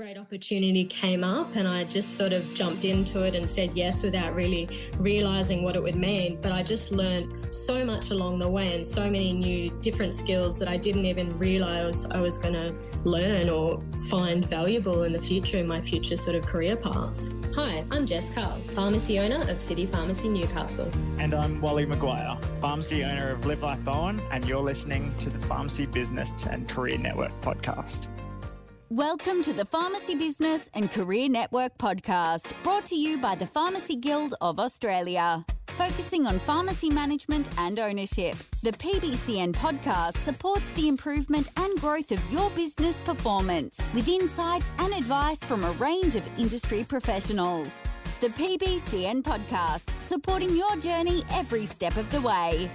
great opportunity came up and I just sort of jumped into it and said yes without really realizing what it would mean. But I just learned so much along the way and so many new different skills that I didn't even realize I was going to learn or find valuable in the future in my future sort of career paths. Hi, I'm Jess Carl, pharmacy owner of City Pharmacy Newcastle. And I'm Wally Maguire, pharmacy owner of Live Life Bowen, and you're listening to the Pharmacy Business and Career Network podcast. Welcome to the Pharmacy Business and Career Network podcast, brought to you by the Pharmacy Guild of Australia. Focusing on pharmacy management and ownership, the PBCN podcast supports the improvement and growth of your business performance with insights and advice from a range of industry professionals. The PBCN podcast, supporting your journey every step of the way.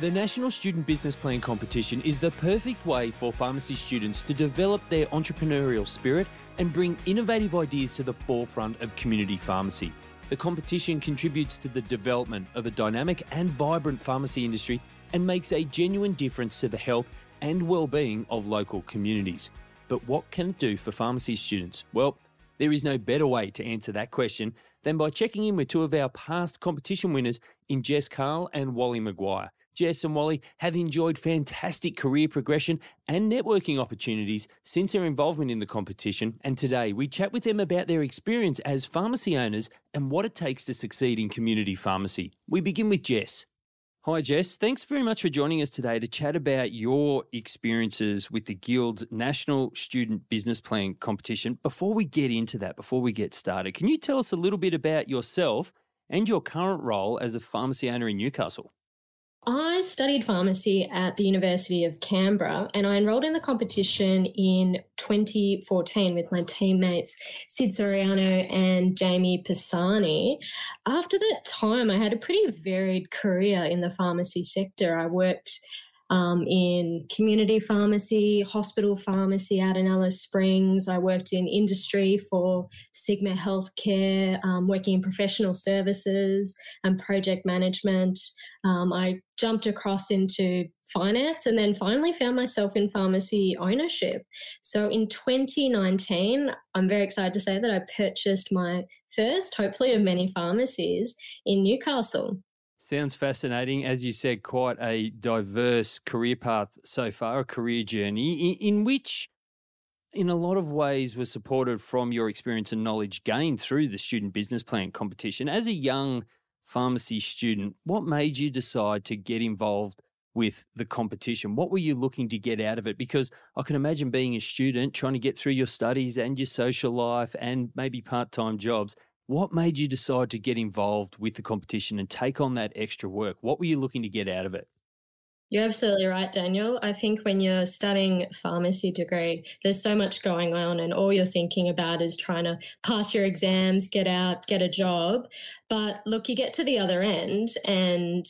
The National Student Business Plan competition is the perfect way for pharmacy students to develop their entrepreneurial spirit and bring innovative ideas to the forefront of community pharmacy. The competition contributes to the development of a dynamic and vibrant pharmacy industry and makes a genuine difference to the health and well-being of local communities. But what can it do for pharmacy students? Well, there is no better way to answer that question than by checking in with two of our past competition winners in Jess Carl and Wally Maguire. Jess and Wally have enjoyed fantastic career progression and networking opportunities since their involvement in the competition. And today we chat with them about their experience as pharmacy owners and what it takes to succeed in community pharmacy. We begin with Jess. Hi, Jess. Thanks very much for joining us today to chat about your experiences with the Guild's National Student Business Plan competition. Before we get into that, before we get started, can you tell us a little bit about yourself and your current role as a pharmacy owner in Newcastle? I studied pharmacy at the University of Canberra and I enrolled in the competition in 2014 with my teammates Sid Soriano and Jamie Pisani. After that time, I had a pretty varied career in the pharmacy sector. I worked um, in community pharmacy, hospital pharmacy out in Alice Springs. I worked in industry for Sigma Healthcare, um, working in professional services and project management. Um, I jumped across into finance and then finally found myself in pharmacy ownership. So in 2019, I'm very excited to say that I purchased my first, hopefully, of many pharmacies in Newcastle. Sounds fascinating. As you said, quite a diverse career path so far, a career journey in, in, which, in a lot of ways, was supported from your experience and knowledge gained through the student business plan competition. As a young pharmacy student, what made you decide to get involved with the competition? What were you looking to get out of it? Because I can imagine being a student, trying to get through your studies and your social life and maybe part time jobs what made you decide to get involved with the competition and take on that extra work? What were you looking to get out of it? You're absolutely right, Daniel. I think when you're studying pharmacy degree, there's so much going on, and all you're thinking about is trying to pass your exams, get out, get a job. But look, you get to the other end, and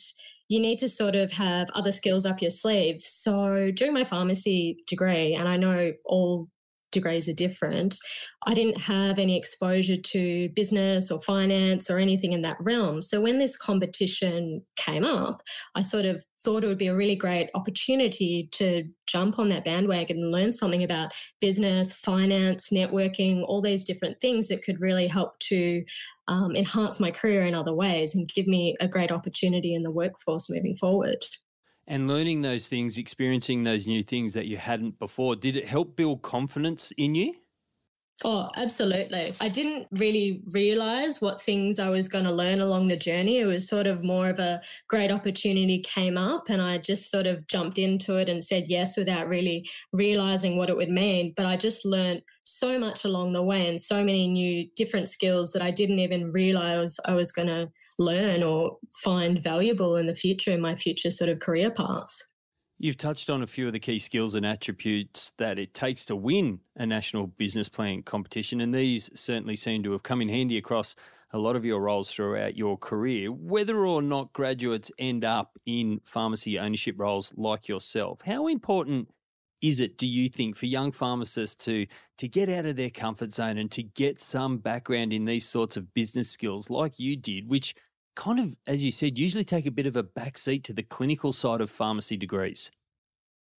you need to sort of have other skills up your sleeve. So during my pharmacy degree, and I know all degrees are different. I didn't have any exposure to business or finance or anything in that realm. So when this competition came up, I sort of thought it would be a really great opportunity to jump on that bandwagon and learn something about business, finance, networking, all these different things that could really help to um, enhance my career in other ways and give me a great opportunity in the workforce moving forward and learning those things, experiencing those new things that you hadn't before, did it help build confidence in you? Oh, absolutely. I didn't really realize what things I was going to learn along the journey. It was sort of more of a great opportunity came up and I just sort of jumped into it and said yes without really realizing what it would mean. But I just learned so much along the way and so many new different skills that I didn't even realize I was going to learn or find valuable in the future in my future sort of career path. You've touched on a few of the key skills and attributes that it takes to win a national business plan competition, and these certainly seem to have come in handy across a lot of your roles throughout your career. Whether or not graduates end up in pharmacy ownership roles like yourself, how important is it, do you think, for young pharmacists to to get out of their comfort zone and to get some background in these sorts of business skills like you did, which kind of, as you said, usually take a bit of a backseat to the clinical side of pharmacy degrees.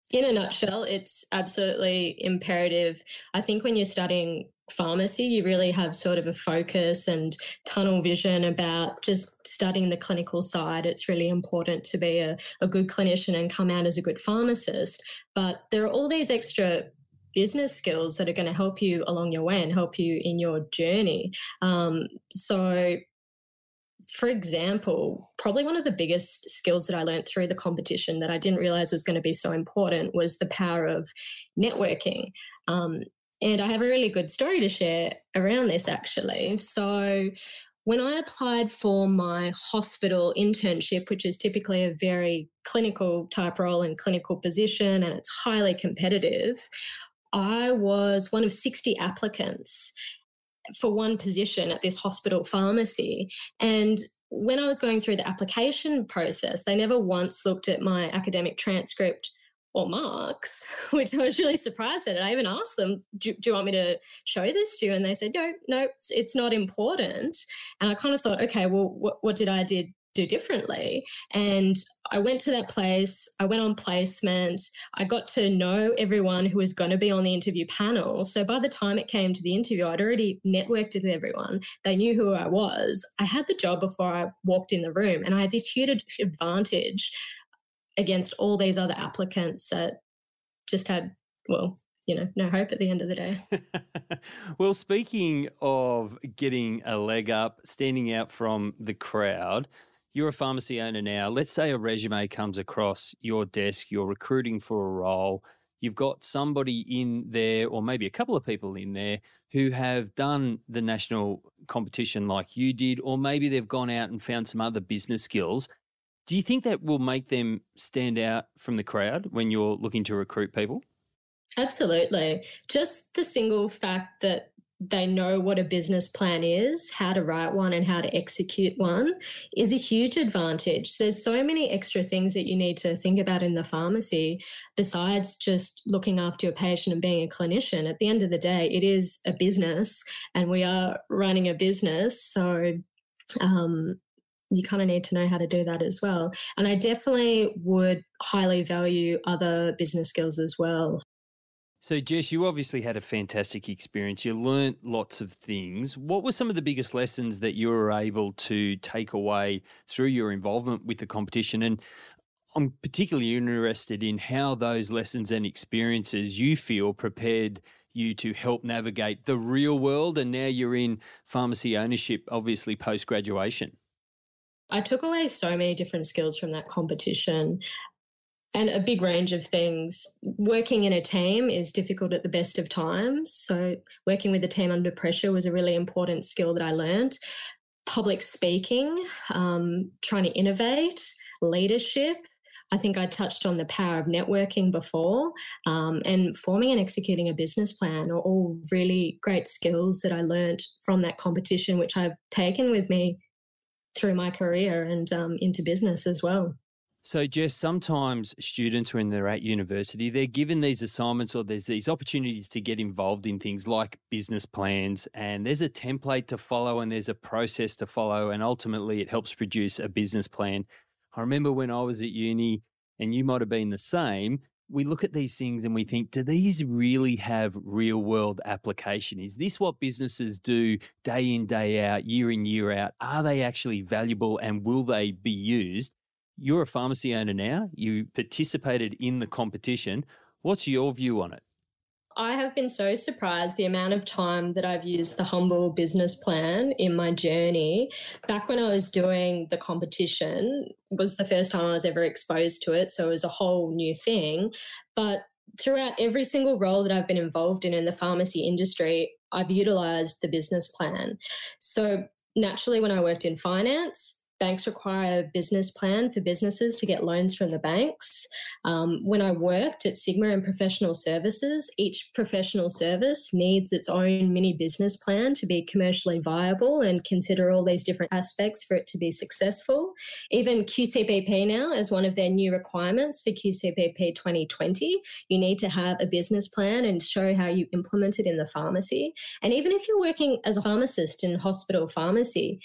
in a nutshell, it's absolutely imperative. I think when you're studying pharmacy, you really have sort of a focus and tunnel vision about just studying the clinical side. It's really important to be a, a good clinician and come out as a good pharmacist. But there are all these extra business skills that are going to help you along your way and help you in your journey. Um, so for example, probably one of the biggest skills that I learned through the competition that I didn't realize was going to be so important was the power of networking. Um, and I have a really good story to share around this actually. So, when I applied for my hospital internship, which is typically a very clinical type role and clinical position, and it's highly competitive, I was one of 60 applicants for one position at this hospital pharmacy. And when I was going through the application process, they never once looked at my academic transcript or marks, which I was really surprised at. I even asked them, do, do, you want me to show this to you? And they said, no, no, it's, it's not important. And I kind of thought, okay, well, what, what did I did do differently. And I went to that place, I went on placement, I got to know everyone who was going to be on the interview panel. So by the time it came to the interview, I'd already networked with everyone. They knew who I was. I had the job before I walked in the room, and I had this huge advantage against all these other applicants that just had, well, you know, no hope at the end of the day. well, speaking of getting a leg up, standing out from the crowd, you're a pharmacy owner now. Let's say a resume comes across your desk, you're recruiting for a role. You've got somebody in there, or maybe a couple of people in there, who have done the national competition like you did, or maybe they've gone out and found some other business skills. Do you think that will make them stand out from the crowd when you're looking to recruit people? Absolutely. Just the single fact that they know what a business plan is, how to write one, and how to execute one is a huge advantage. There's so many extra things that you need to think about in the pharmacy besides just looking after your patient and being a clinician. At the end of the day, it is a business, and we are running a business. So, um, you kind of need to know how to do that as well. And I definitely would highly value other business skills as well. So, Jess, you obviously had a fantastic experience. You learnt lots of things. What were some of the biggest lessons that you were able to take away through your involvement with the competition? And I'm particularly interested in how those lessons and experiences you feel prepared you to help navigate the real world. And now you're in pharmacy ownership, obviously post graduation. I took away so many different skills from that competition and a big range of things. Working in a team is difficult at the best of times. So, working with a team under pressure was a really important skill that I learned. Public speaking, um, trying to innovate, leadership. I think I touched on the power of networking before, um, and forming and executing a business plan are all really great skills that I learned from that competition, which I've taken with me through my career and um, into business as well. So, Jess, sometimes students, when they're at university, they're given these assignments or there's these opportunities to get involved in things like business plans, and there's a template to follow and there's a process to follow, and ultimately it helps produce a business plan. I remember when I was at uni, and you might have been the same, we look at these things and we think, do these really have real world application? Is this what businesses do day in, day out, year in, year out? Are they actually valuable and will they be used? You're a pharmacy owner now. You participated in the competition. What's your view on it? I have been so surprised the amount of time that I've used the humble business plan in my journey. Back when I was doing the competition was the first time I was ever exposed to it, so it was a whole new thing. But throughout every single role that I've been involved in in the pharmacy industry, I've utilized the business plan. So naturally when I worked in finance, banks require a business plan for businesses to get loans from the banks. Um, when I worked at Sigma and professional services, each professional service needs its own mini business plan to be commercially viable and consider all these different aspects for it to be successful. Even QCPP now, as one of their new requirements for QCPP 2020, you need to have a business plan and show how you implement it in the pharmacy. And even if you're working as a pharmacist in hospital pharmacy,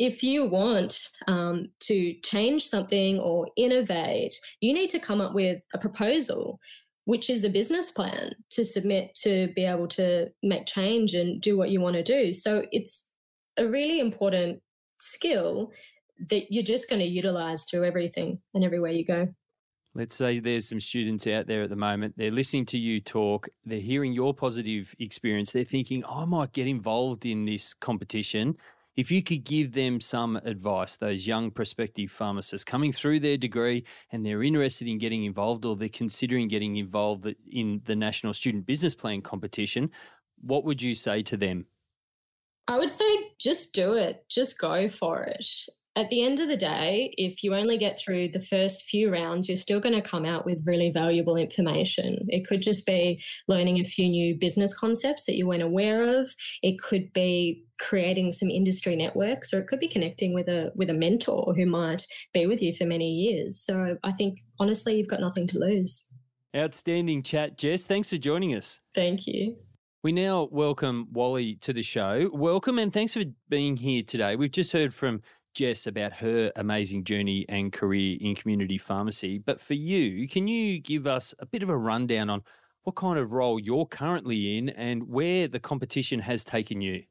if you want um, to change something or innovate, you need to come up with a proposal, which is a business plan to submit to be able to make change and do what you want to do. So it's a really important skill that you're just going to utilize through everything and everywhere you go. Let's say there's some students out there at the moment, they're listening to you talk, they're hearing your positive experience, they're thinking, I might get involved in this competition. If you could give them some advice, those young prospective pharmacists coming through their degree and they're interested in getting involved or they're considering getting involved in the National Student Business Plan competition, what would you say to them? I would say just do it, just go for it at the end of the day, if you only get through the first few rounds, you're still going to come out with really valuable information. It could just be learning a few new business concepts that you weren't aware of. It could be creating some industry networks, or it could be connecting with a with a mentor who might be with you for many years. So I think honestly, you've got nothing to lose. Outstanding chat, Jess. Thanks for joining us. Thank you. We now welcome Wally to the show. Welcome and thanks for being here today. We've just heard from Jess about her amazing journey and career in community pharmacy. But for you, can you give us a bit of a rundown on what kind of role you're currently in and where the competition has taken you?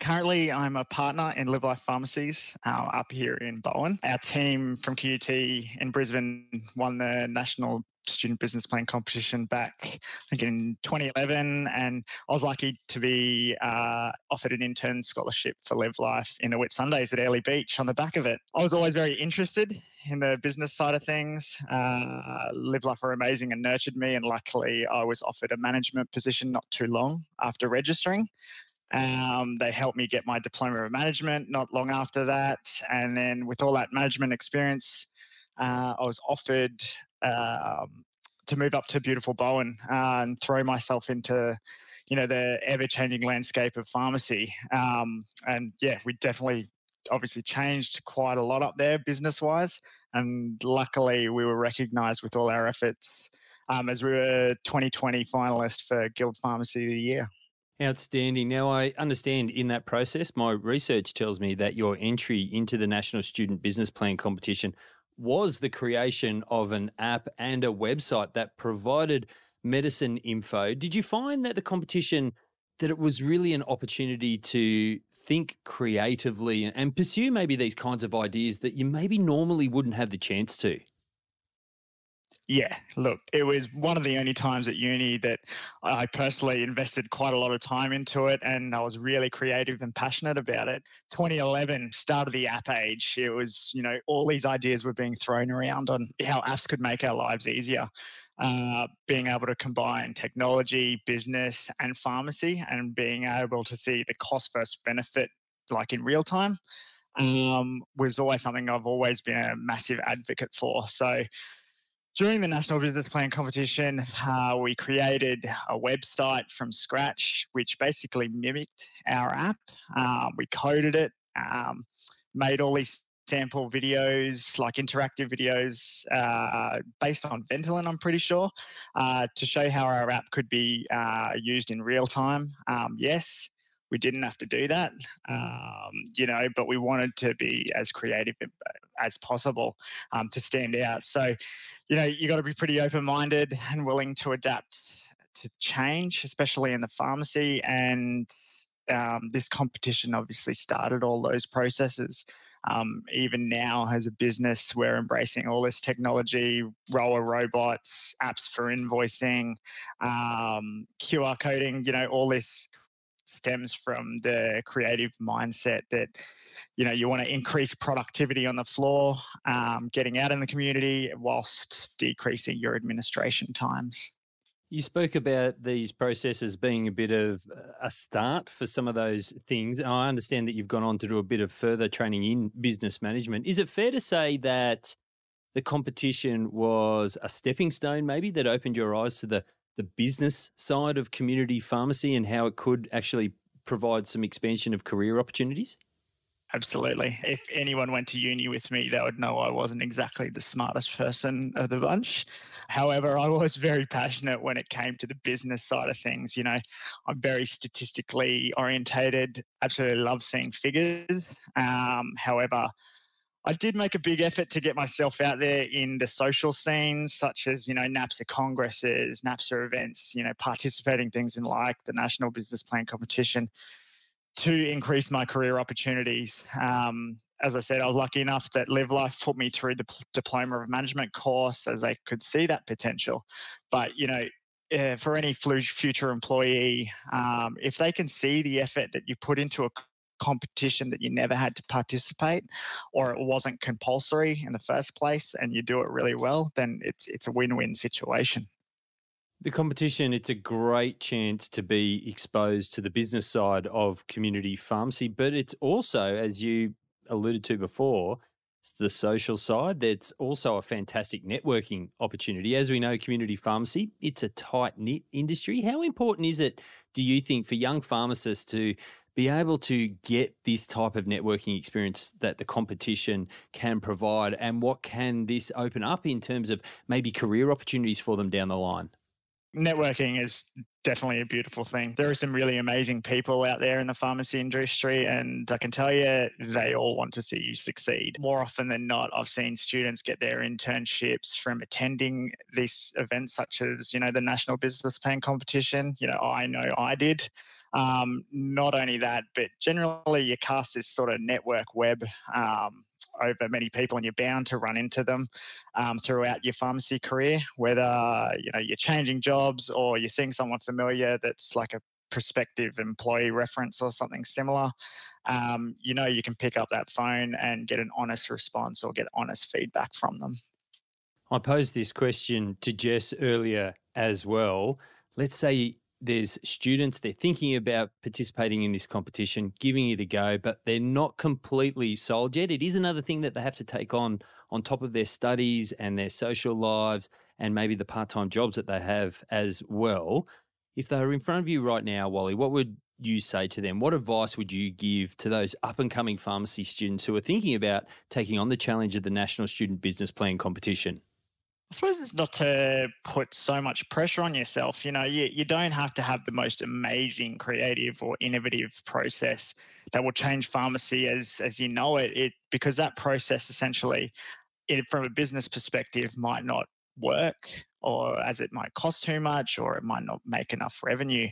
Currently, I'm a partner in Live Life Pharmacies uh, up here in Bowen. Our team from QUT in Brisbane won the national student business plan competition back, I think in 2011, and I was lucky to be uh, offered an intern scholarship for Live Life in the Whitsundays at Airlie Beach on the back of it. I was always very interested in the business side of things. Uh, Live Life were amazing and nurtured me, and luckily I was offered a management position not too long after registering. Um, they helped me get my diploma of management not long after that, and then with all that management experience, uh, I was offered um, to move up to beautiful Bowen uh, and throw myself into, you know, the ever-changing landscape of pharmacy. Um, and yeah, we definitely, obviously, changed quite a lot up there business-wise. And luckily, we were recognised with all our efforts um, as we were 2020 finalist for Guild Pharmacy of the Year. Outstanding. Now, I understand in that process, my research tells me that your entry into the National Student Business Plan competition was the creation of an app and a website that provided medicine info. Did you find that the competition that it was really an opportunity to think creatively and pursue maybe these kinds of ideas that you maybe normally wouldn't have the chance to? Yeah, look, it was one of the only times at uni that I personally invested quite a lot of time into it and I was really creative and passionate about it. 2011, start of the app age, it was, you know, all these ideas were being thrown around on how apps could make our lives easier. Uh, being able to combine technology, business, and pharmacy, and being able to see the cost versus benefit like in real time um, was always something I've always been a massive advocate for. So, during the National Business Plan competition, uh, we created a website from scratch, which basically mimicked our app. Um, we coded it, um, made all these sample videos, like interactive videos, uh, based on Ventolin, I'm pretty sure, uh, to show how our app could be uh, used in real time. Um, yes, we didn't have to do that, um, you know, but we wanted to be as creative as possible um, to stand out. So, you know, you got to be pretty open minded and willing to adapt to change, especially in the pharmacy. And um, this competition obviously started all those processes. Um, even now, as a business, we're embracing all this technology, Rowa robots, apps for invoicing, um, QR coding, you know, all this stems from the creative mindset that you know you want to increase productivity on the floor um, getting out in the community whilst decreasing your administration times you spoke about these processes being a bit of a start for some of those things. I understand that you've gone on to do a bit of further training in business management. Is it fair to say that the competition was a stepping stone, maybe, that opened your eyes to the the business side of community pharmacy and how it could actually provide some expansion of career opportunities? absolutely. If anyone went to uni with me, they would know I wasn't exactly the smartest person of the bunch. However, I was very passionate when it came to the business side of things. You know, I'm very statistically orientated, absolutely love seeing figures. Um, however, I did make a big effort to get myself out there in the social scenes, such as, you know, NAPSA congresses, NAPSA events, you know, participating things in like the National Business Plan competition to increase my career opportunities. Um, as I said, I was lucky enough that Live Life put me through the Diploma of Management course as they could see that potential. But, you know, uh, for any future employee, um, if they can see the effort that you put into a competition that you never had to participate or it wasn't compulsory in the first place and you do it really well, then it's it's a win-win situation. The competition, it's a great chance to be exposed to the business side of community pharmacy, but it's also, as you alluded to before, the social side. That's also a fantastic networking opportunity. As we know, community pharmacy, it's a tight knit industry. How important is it, do you think, for young pharmacists to be able to get this type of networking experience that the competition can provide? And what can this open up in terms of maybe career opportunities for them down the line? networking is definitely a beautiful thing. There are some really amazing people out there in the pharmacy industry, and I can tell you, they all want to see you succeed. More often than not, I've seen students get their internships from attending these events, such as, you know, the National Business Plan competition. You know, I know I did. Um, not only that, but generally you cast this sort of network web um, over many people and you're bound to run into them um, throughout your pharmacy career, whether you know you're changing jobs or you're seeing someone familiar that's like a prospective employee reference or something similar, um, you know you can pick up that phone and get an honest response or get honest feedback from them. I posed this question to Jess earlier as well. Let's say there's students, they're thinking about participating in this competition, giving it a go, but they're not completely sold yet. It is another thing that they have to take on on top of their studies and their social lives and maybe the part time jobs that they have as well. If they were in front of you right now, Wally, what would you say to them? What advice would you give to those up and coming pharmacy students who are thinking about taking on the challenge of the National Student Business Plan competition? I suppose it's not to put so much pressure on yourself. You know, you, you don't have to have the most amazing, creative, or innovative process that will change pharmacy as as you know it. It because that process essentially, it, from a business perspective, might not work, or as it might cost too much, or it might not make enough revenue.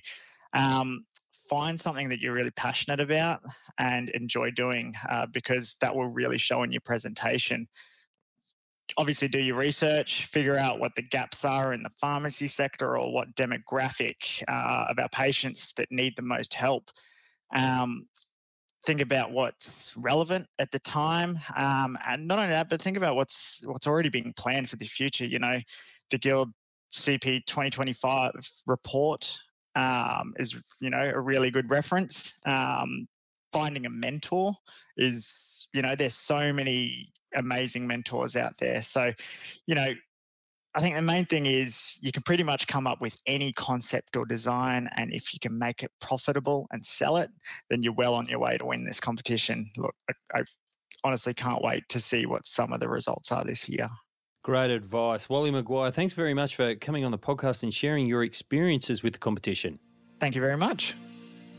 Um, find something that you're really passionate about and enjoy doing, uh, because that will really show in your presentation obviously do your research, figure out what the gaps are in the pharmacy sector or what demographic uh, of our patients that need the most help. Um, think about what's relevant at the time, um, and not only that, but think about what's what's already being planned for the future. You know, the Guild CP 2025 report um, is you know a really good reference. Um, finding a mentor is you know there's so many amazing mentors out there. So, you know, I think the main thing is you can pretty much come up with any concept or design, and if you can make it profitable and sell it, then you're well on your way to win this competition. Look, I, I honestly can't wait to see what some of the results are this year. Great advice. Wally Maguire, thanks very much for coming on the podcast and sharing your experiences with the competition. Thank you very much.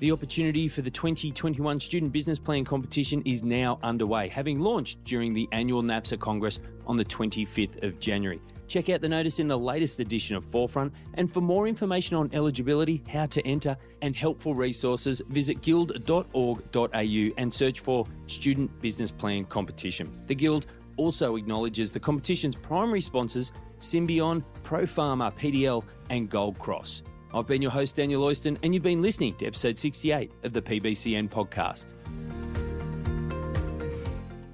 The opportunity for the 2021 Student Business Plan competition is now underway, having launched during the annual NAPSA Congress on the 25th of January. Check out the notice in the latest edition of Forefront, and for more information on eligibility, how to enter, and helpful resources, visit guild.org.au and search for Student Business Plan Competition. The Guild also acknowledges the competition's primary sponsors Symbion, ProPharma, PDL, and Gold Cross. I've been your host, Daniel Oyston, and you've been listening to episode 68 of the PBCN podcast.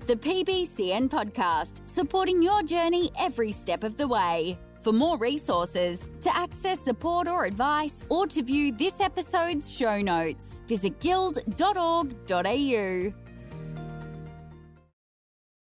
The PBCN podcast, supporting your journey every step of the way. For more resources, to access support or advice, or to view this episode's show notes, visit guild.org.au.